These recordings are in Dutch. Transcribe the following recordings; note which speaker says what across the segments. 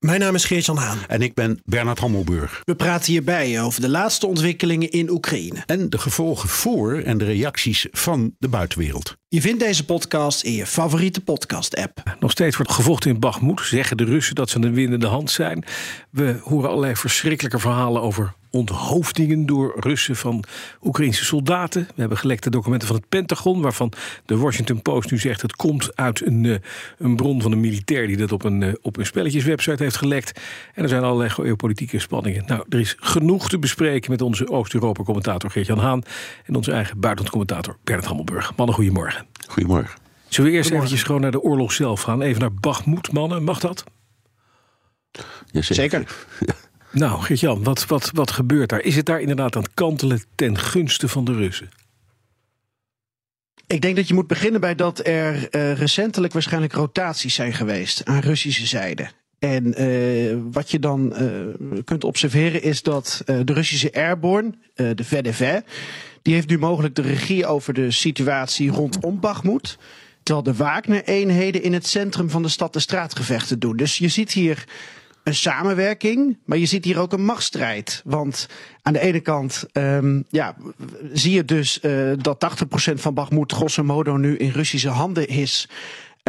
Speaker 1: Mijn naam is Geert-Jan Haan.
Speaker 2: En ik ben Bernard Hammelburg.
Speaker 1: We praten hierbij over de laatste ontwikkelingen in Oekraïne.
Speaker 2: En de gevolgen voor en de reacties van de buitenwereld.
Speaker 1: Je vindt deze podcast in je favoriete podcast-app.
Speaker 3: Nog steeds wordt gevochten in Bagmoed. Zeggen de Russen dat ze een winnende hand zijn. We horen allerlei verschrikkelijke verhalen over onthoofdingen door Russen van Oekraïnse soldaten. We hebben gelekte documenten van het Pentagon, waarvan de Washington Post nu zegt het komt uit een, uh, een bron van een militair die dat op een, uh, op een spelletjeswebsite heeft gelekt. En er zijn allerlei geopolitieke spanningen. Nou, er is genoeg te bespreken met onze Oost-Europa-commentator Geert-Jan Haan en onze eigen buitenlandcommentator Bernard Hammelburg. Mannen, goedemorgen.
Speaker 2: Goedemorgen.
Speaker 3: Zullen we eerst eventjes gewoon naar de oorlog zelf gaan? Even naar Bagmoed, mannen. Mag dat?
Speaker 2: Jazeker.
Speaker 1: Zeker.
Speaker 3: Nou, Geert-Jan, wat, wat, wat gebeurt daar? Is het daar inderdaad aan het kantelen ten gunste van de Russen?
Speaker 1: Ik denk dat je moet beginnen bij dat er uh, recentelijk waarschijnlijk rotaties zijn geweest aan Russische zijde. En uh, wat je dan uh, kunt observeren is dat de Russische Airborne, de VDV, die heeft nu mogelijk de regie over de situatie rondom Bakhmut. Terwijl de Wagner-eenheden in het centrum van de stad de straatgevechten doen. Dus je ziet hier een samenwerking, maar je ziet hier ook een machtsstrijd. Want aan de ene kant um, ja, zie je dus uh, dat 80% van Bakhmut grosso modo nu in Russische handen is.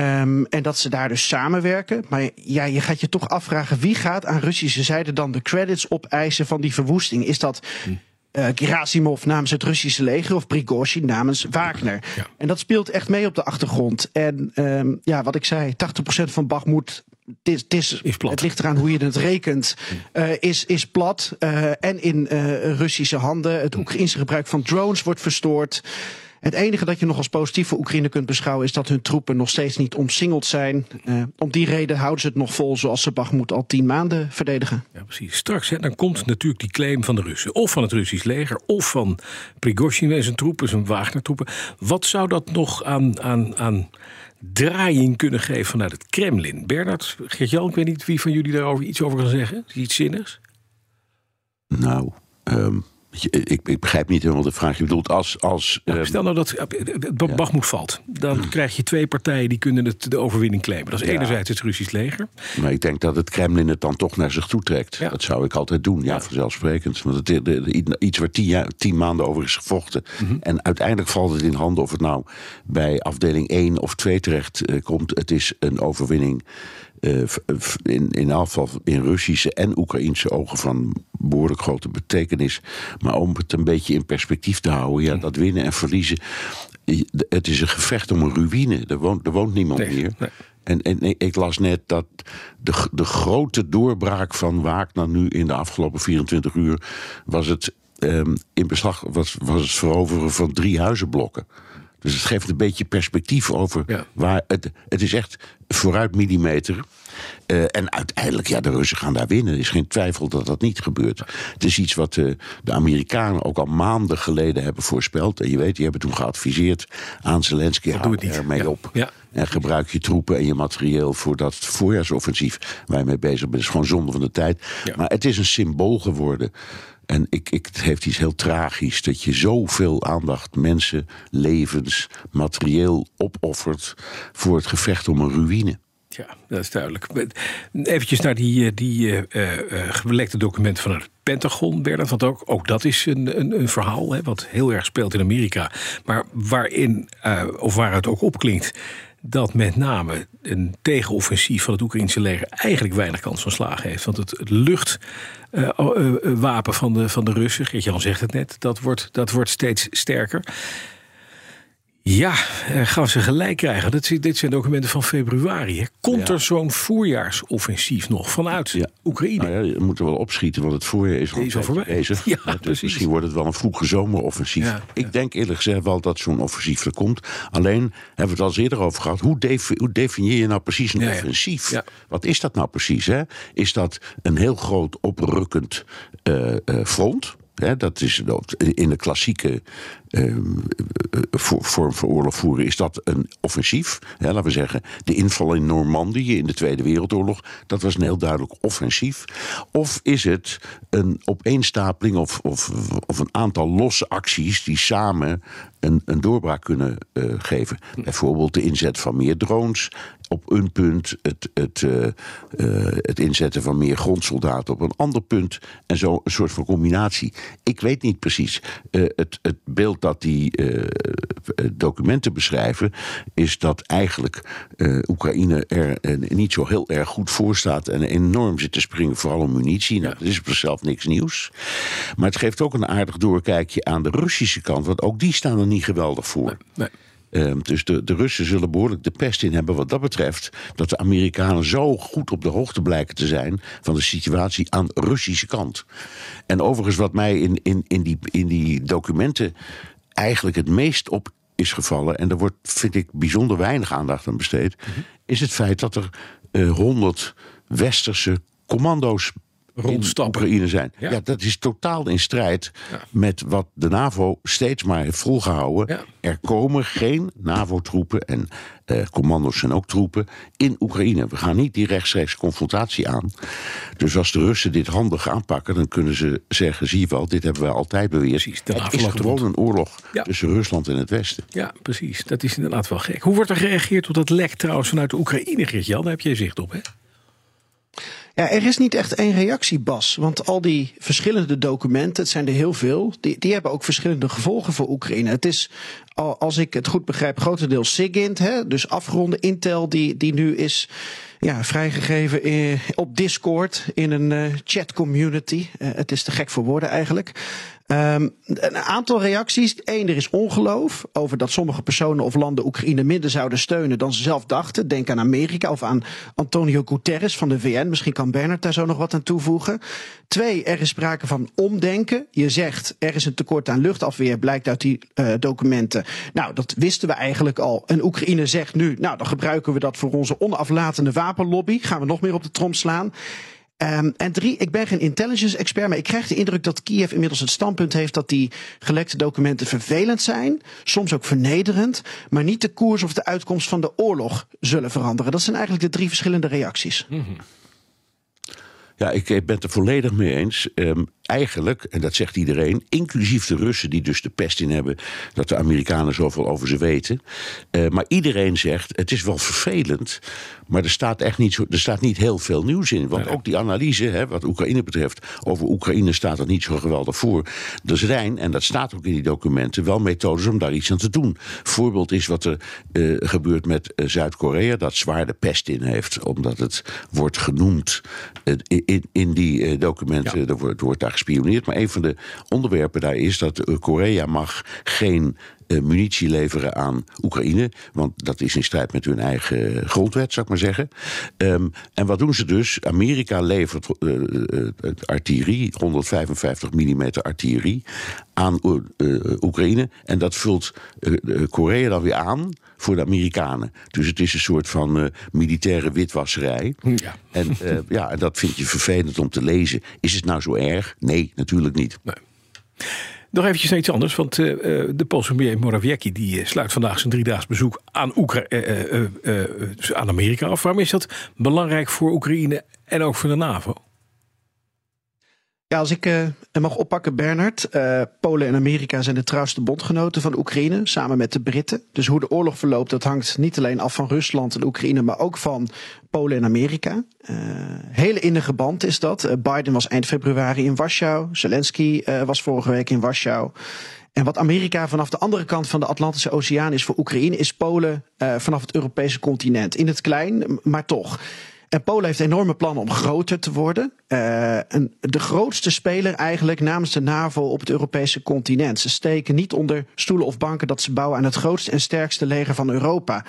Speaker 1: Um, en dat ze daar dus samenwerken. Maar ja, je gaat je toch afvragen wie gaat aan Russische zijde dan de credits opeisen van die verwoesting? Is dat. Hm. Uh, Gerasimov namens het Russische leger of Prigozhin namens Wagner. Ja. En dat speelt echt mee op de achtergrond. En um, ja, wat ik zei, 80% van Bakhmut het, is, het, is,
Speaker 3: is
Speaker 1: het ligt eraan hoe je het rekent, uh, is, is plat uh, en in Russische handen. Het Oekraïnse gebruik van drones wordt verstoord. Het enige dat je nog als positief voor Oekraïne kunt beschouwen is dat hun troepen nog steeds niet omsingeld zijn. Uh, om die reden houden ze het nog vol zoals ze Bakhmut al tien maanden verdedigen.
Speaker 3: Ja, precies. Straks hè, dan komt natuurlijk die claim van de Russen. Of van het Russisch leger, of van Prigozhin en zijn troepen, zijn Wagner-troepen. Wat zou dat nog aan, aan, aan draaiing kunnen geven vanuit het Kremlin? Bernard, Gert-Jan, ik weet niet wie van jullie daarover iets over kan zeggen. Iets zinnigs?
Speaker 2: Nou, um, ik, ik, begrijp niet helemaal de vraag. Je bedoelt als... als
Speaker 3: nou, stel nou dat het Bagmoed valt. Dan hmm. krijg je twee partijen die kunnen het, de overwinning claimen. Dat is ja. enerzijds het Russisch leger.
Speaker 2: Maar ik denk dat het Kremlin het dan toch naar zich toe trekt. Ja. Dat zou ik altijd doen, ja, ja. vanzelfsprekend. Want het, de, de, iets waar tien, jaar, tien, maanden over is gevochten. Mm -hmm. En uiteindelijk valt het in handen of het nou bij afdeling 1 of 2 terecht uh, komt. Het is een overwinning... Uh, in, in afval in Russische en Oekraïnse ogen van behoorlijk grote betekenis. Maar om het een beetje in perspectief te houden, ja, dat winnen en verliezen. Het is een gevecht om een ruïne. Er woont, er woont niemand nee, meer. Nee. En, en ik las net dat de, de grote doorbraak van Wagner nu in de afgelopen 24 uur was het um, in beslag was, was het veroveren van drie huizenblokken. Dus het geeft een beetje perspectief over ja. waar het. Het is echt vooruit millimeter. Uh, en uiteindelijk, ja, de Russen gaan daar winnen. Er is geen twijfel dat dat niet gebeurt. Het is iets wat uh, de Amerikanen ook al maanden geleden hebben voorspeld. En je weet, die hebben toen geadviseerd aan Zelensky: hou ermee ja. op. Ja. En gebruik je troepen en je materieel voor dat voorjaarsoffensief waar je mee bezig bent. Is gewoon zonde van de tijd. Maar het is een symbool geworden. En ik, ik, het heeft iets heel tragisch dat je zoveel aandacht, mensen, levens, materieel opoffert voor het gevecht om een ruïne.
Speaker 3: Ja, dat is duidelijk. Eventjes naar die, die uh, uh, gelekte documenten van het Pentagon, Bernard. Want ook, ook dat is een, een, een verhaal hè, wat heel erg speelt in Amerika. Maar waarin, of waar het ook opklinkt dat met name een tegenoffensief van het Oekraïnse leger eigenlijk weinig kans van slagen heeft. Want het, luchtwapen uh, uh, van, de, van de Russen, Geert-Jan zegt het net, dat wordt, dat wordt steeds sterker. Ja, gaan ze gelijk krijgen. Dit, dit zijn documenten van februari. Komt ja. er zo'n voorjaarsoffensief nog vanuit ja. Oekraïne?
Speaker 2: Nou ja, je moet er wel opschieten, want het voorjaar is al,
Speaker 3: is voorbij.
Speaker 2: bezig.
Speaker 3: Ja,
Speaker 2: dus
Speaker 3: precies.
Speaker 2: misschien wordt het wel een vroege zomeroffensief. Ik denk eerlijk gezegd wel dat zo'n offensief er komt. Alleen hebben we het al eens eerder over gehad. Hoe, defi hoe definieer je nou precies een offensief? Wat is dat nou precies? Hè? Is dat een heel groot oprukkend uh, uh, front? Dat is in de klassieke ehm, vorm van oorlog voeren, is dat een offensief. laten we zeggen, de inval in Normandië in de Tweede Wereldoorlog, dat was een heel duidelijk offensief. Of is het een opeenstapeling of, of, of een aantal losse acties die samen een, een doorbraak kunnen uh, geven? Bijvoorbeeld de inzet van meer drones, op een punt het, het, uh, het inzetten van meer grondsoldaten op een ander punt. En zo een soort van combinatie. Ik weet niet precies. Uh, het, het beeld dat die documenten beschrijven, is dat eigenlijk Oekraïne er niet zo heel erg goed voor staat en enorm zit te springen, vooral om munitie. Nou, dat is op zichzelf niks nieuws. Maar het geeft ook een aardig doorkijkje aan de Russische kant, want ook die staan er niet geweldig voor. Nee. Ehm, dus de, de Russen zullen behoorlijk de pest in hebben wat dat betreft. Dat de Amerikanen zo goed op de hoogte blijken te zijn van de situatie aan de Russische kant. En overigens, wat mij in, in, in, die, in die documenten eigenlijk het meest op is gevallen, en daar wordt, vind ik, bijzonder weinig aandacht aan besteed, mhm. is het feit dat er eh, honderd westerse commando's rondstappen. Oekraïne zijn. Ja. dat is totaal in strijd met wat de NAVO steeds maar heeft volgehouden. Er komen geen NAVO-troepen en eh, commando's zijn ook troepen in Oekraïne. We gaan niet die rechtstreeks confrontatie aan. Dus als de Russen dit handig aanpakken, dan kunnen ze zeggen: zie je wel, dit hebben we altijd beweerd. Precies, het is gewoon een oorlog tussen Rusland en het Westen.
Speaker 3: Ja, precies. Dat is inderdaad wel gek. Hoe wordt er gereageerd op dat lek trouwens vanuit de Oekraïne, Gert-Jan? Daar heb je zicht op, hè?
Speaker 1: Ja, er is niet echt één reactie, Bas. Want al die verschillende documenten, het zijn er heel veel, die, die hebben ook verschillende gevolgen voor Oekraïne. Het is, als ik het goed begrijp, grotendeels SIGINT, hè, dus afgeronde Intel, die, die nu is ja, vrijgegeven in, op Discord in een uh, chat community. Uh, het is te gek voor woorden eigenlijk. Um, een aantal reacties. Eén, er is ongeloof over dat sommige personen of landen Oekraïne minder zouden steunen dan ze zelf dachten. Denk aan Amerika of aan Antonio Guterres van de VN. Misschien kan Bernard daar zo nog wat aan toevoegen. Twee, er is sprake van omdenken. Je zegt er is een tekort aan luchtafweer, blijkt uit die uh, documenten. Nou, dat wisten we eigenlijk al. En Oekraïne zegt nu, nou dan gebruiken we dat voor onze onaflatende wapenlobby. Gaan we nog meer op de trom slaan. Um, en drie, ik ben geen intelligence expert, maar ik krijg de indruk dat Kiev inmiddels het standpunt heeft dat die gelekte documenten vervelend zijn, soms ook vernederend, maar niet de koers of de uitkomst van de oorlog zullen veranderen. Dat zijn eigenlijk de drie verschillende reacties.
Speaker 2: Ja, ik ben het er volledig mee eens. Um, eigenlijk, en dat zegt iedereen, inclusief de Russen die dus de pest in hebben dat de Amerikanen zoveel over ze weten. Uh, maar iedereen zegt, het is wel vervelend, maar er staat echt niet, zo, er staat niet heel veel nieuws in. Want ook die analyse, hè, wat Oekraïne betreft, over Oekraïne staat er niet zo geweldig voor. Er zijn, en dat staat ook in die documenten, wel methodes om daar iets aan te doen. Voorbeeld is wat er uh, gebeurt met uh, Zuid-Korea, dat zwaar de pest in heeft, omdat het wordt genoemd in, in die documenten, ja. er wordt, wordt daar gespioneerd. Maar een van de onderwerpen daar is dat eh, Korea mag geen munitie leveren aan Oekraïne. Want dat is in strijd met hun eigen grondwet, zou ik maar zeggen. Um, en wat doen ze dus? Amerika levert uh, artillerie, 155 mm artillerie, aan Oekraïne. En dat vult Korea dan weer aan voor de Amerikanen. Dus het is een soort van militaire witwasserij. Ja. En, ja, en dat vind je vervelend om te lezen. Is het nou zo erg? Nee, natuurlijk niet. Nee.
Speaker 3: Nog eventjes iets anders, want uh, de Poolse premier Morawiecki die sluit vandaag zijn driedaags bezoek aan, Oekra aan Amerika af. Waarom is dat belangrijk voor Oekraïne en ook voor de NAVO?
Speaker 1: Ja, als ik uh, mag oppakken, Bernard. Uh, Polen en Amerika zijn de trouwste bondgenoten van Oekraïne, samen met de Britten. Dus hoe de oorlog verloopt, dat hangt niet alleen af van Rusland en Oekraïne, maar ook van Polen en Amerika. Uh, hele innige band is dat. Biden was eind februari in Warschau. Zelensky was vorige week in Warschau. En wat Amerika vanaf de andere kant van de Atlantische Oceaan is voor Oekraïne, is Polen vanaf het Europese continent. In het klein, maar toch. En Polen heeft enorme plannen om groter te worden. Uh, een, de grootste speler eigenlijk namens de NAVO op het Europese continent. Ze steken niet onder stoelen of banken dat ze bouwen aan het grootste en sterkste leger van Europa.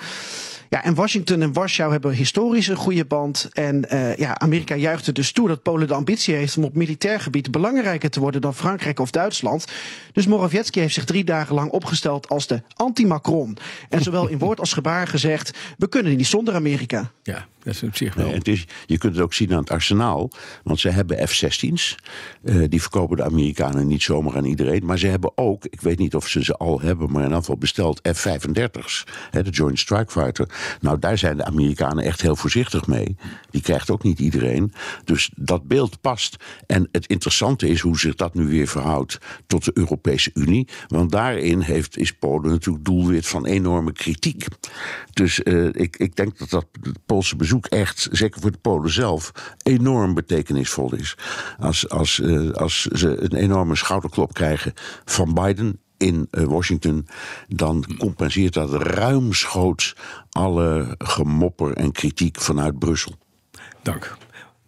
Speaker 1: Ja, en Washington en Warschau hebben historisch een goede band. En uh, ja, Amerika juicht er dus toe dat Polen de ambitie heeft om op militair gebied belangrijker te worden dan Frankrijk of Duitsland. Dus Morawiecki heeft zich drie dagen lang opgesteld als de anti-Macron. En zowel in woord als gebaar gezegd: we kunnen niet zonder Amerika.
Speaker 3: Ja, dat is op zich wel
Speaker 2: En het is, je kunt het ook zien aan het arsenaal. Want ze hebben F-16's. Uh, die verkopen de Amerikanen niet zomaar aan iedereen. Maar ze hebben ook, ik weet niet of ze ze al hebben, maar in ieder geval besteld F-35's. de Joint Strike Fighter. Nou, daar zijn de Amerikanen echt heel voorzichtig mee. Die krijgt ook niet iedereen. Dus dat beeld past. En het interessante is hoe zich dat nu weer verhoudt tot de Europese Unie. Want daarin heeft, is Polen natuurlijk doelwit van enorme kritiek. Dus uh, ik, ik denk dat dat Poolse bezoek echt, zeker voor de Polen zelf, enorm betekenisvol is. Als, als, uh, als ze een enorme schouderklop krijgen van Biden in uh, Washington, dan compenseert dat ruimschoots alle gemopper en kritiek vanuit Brussel.
Speaker 3: Dank.